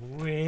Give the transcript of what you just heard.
When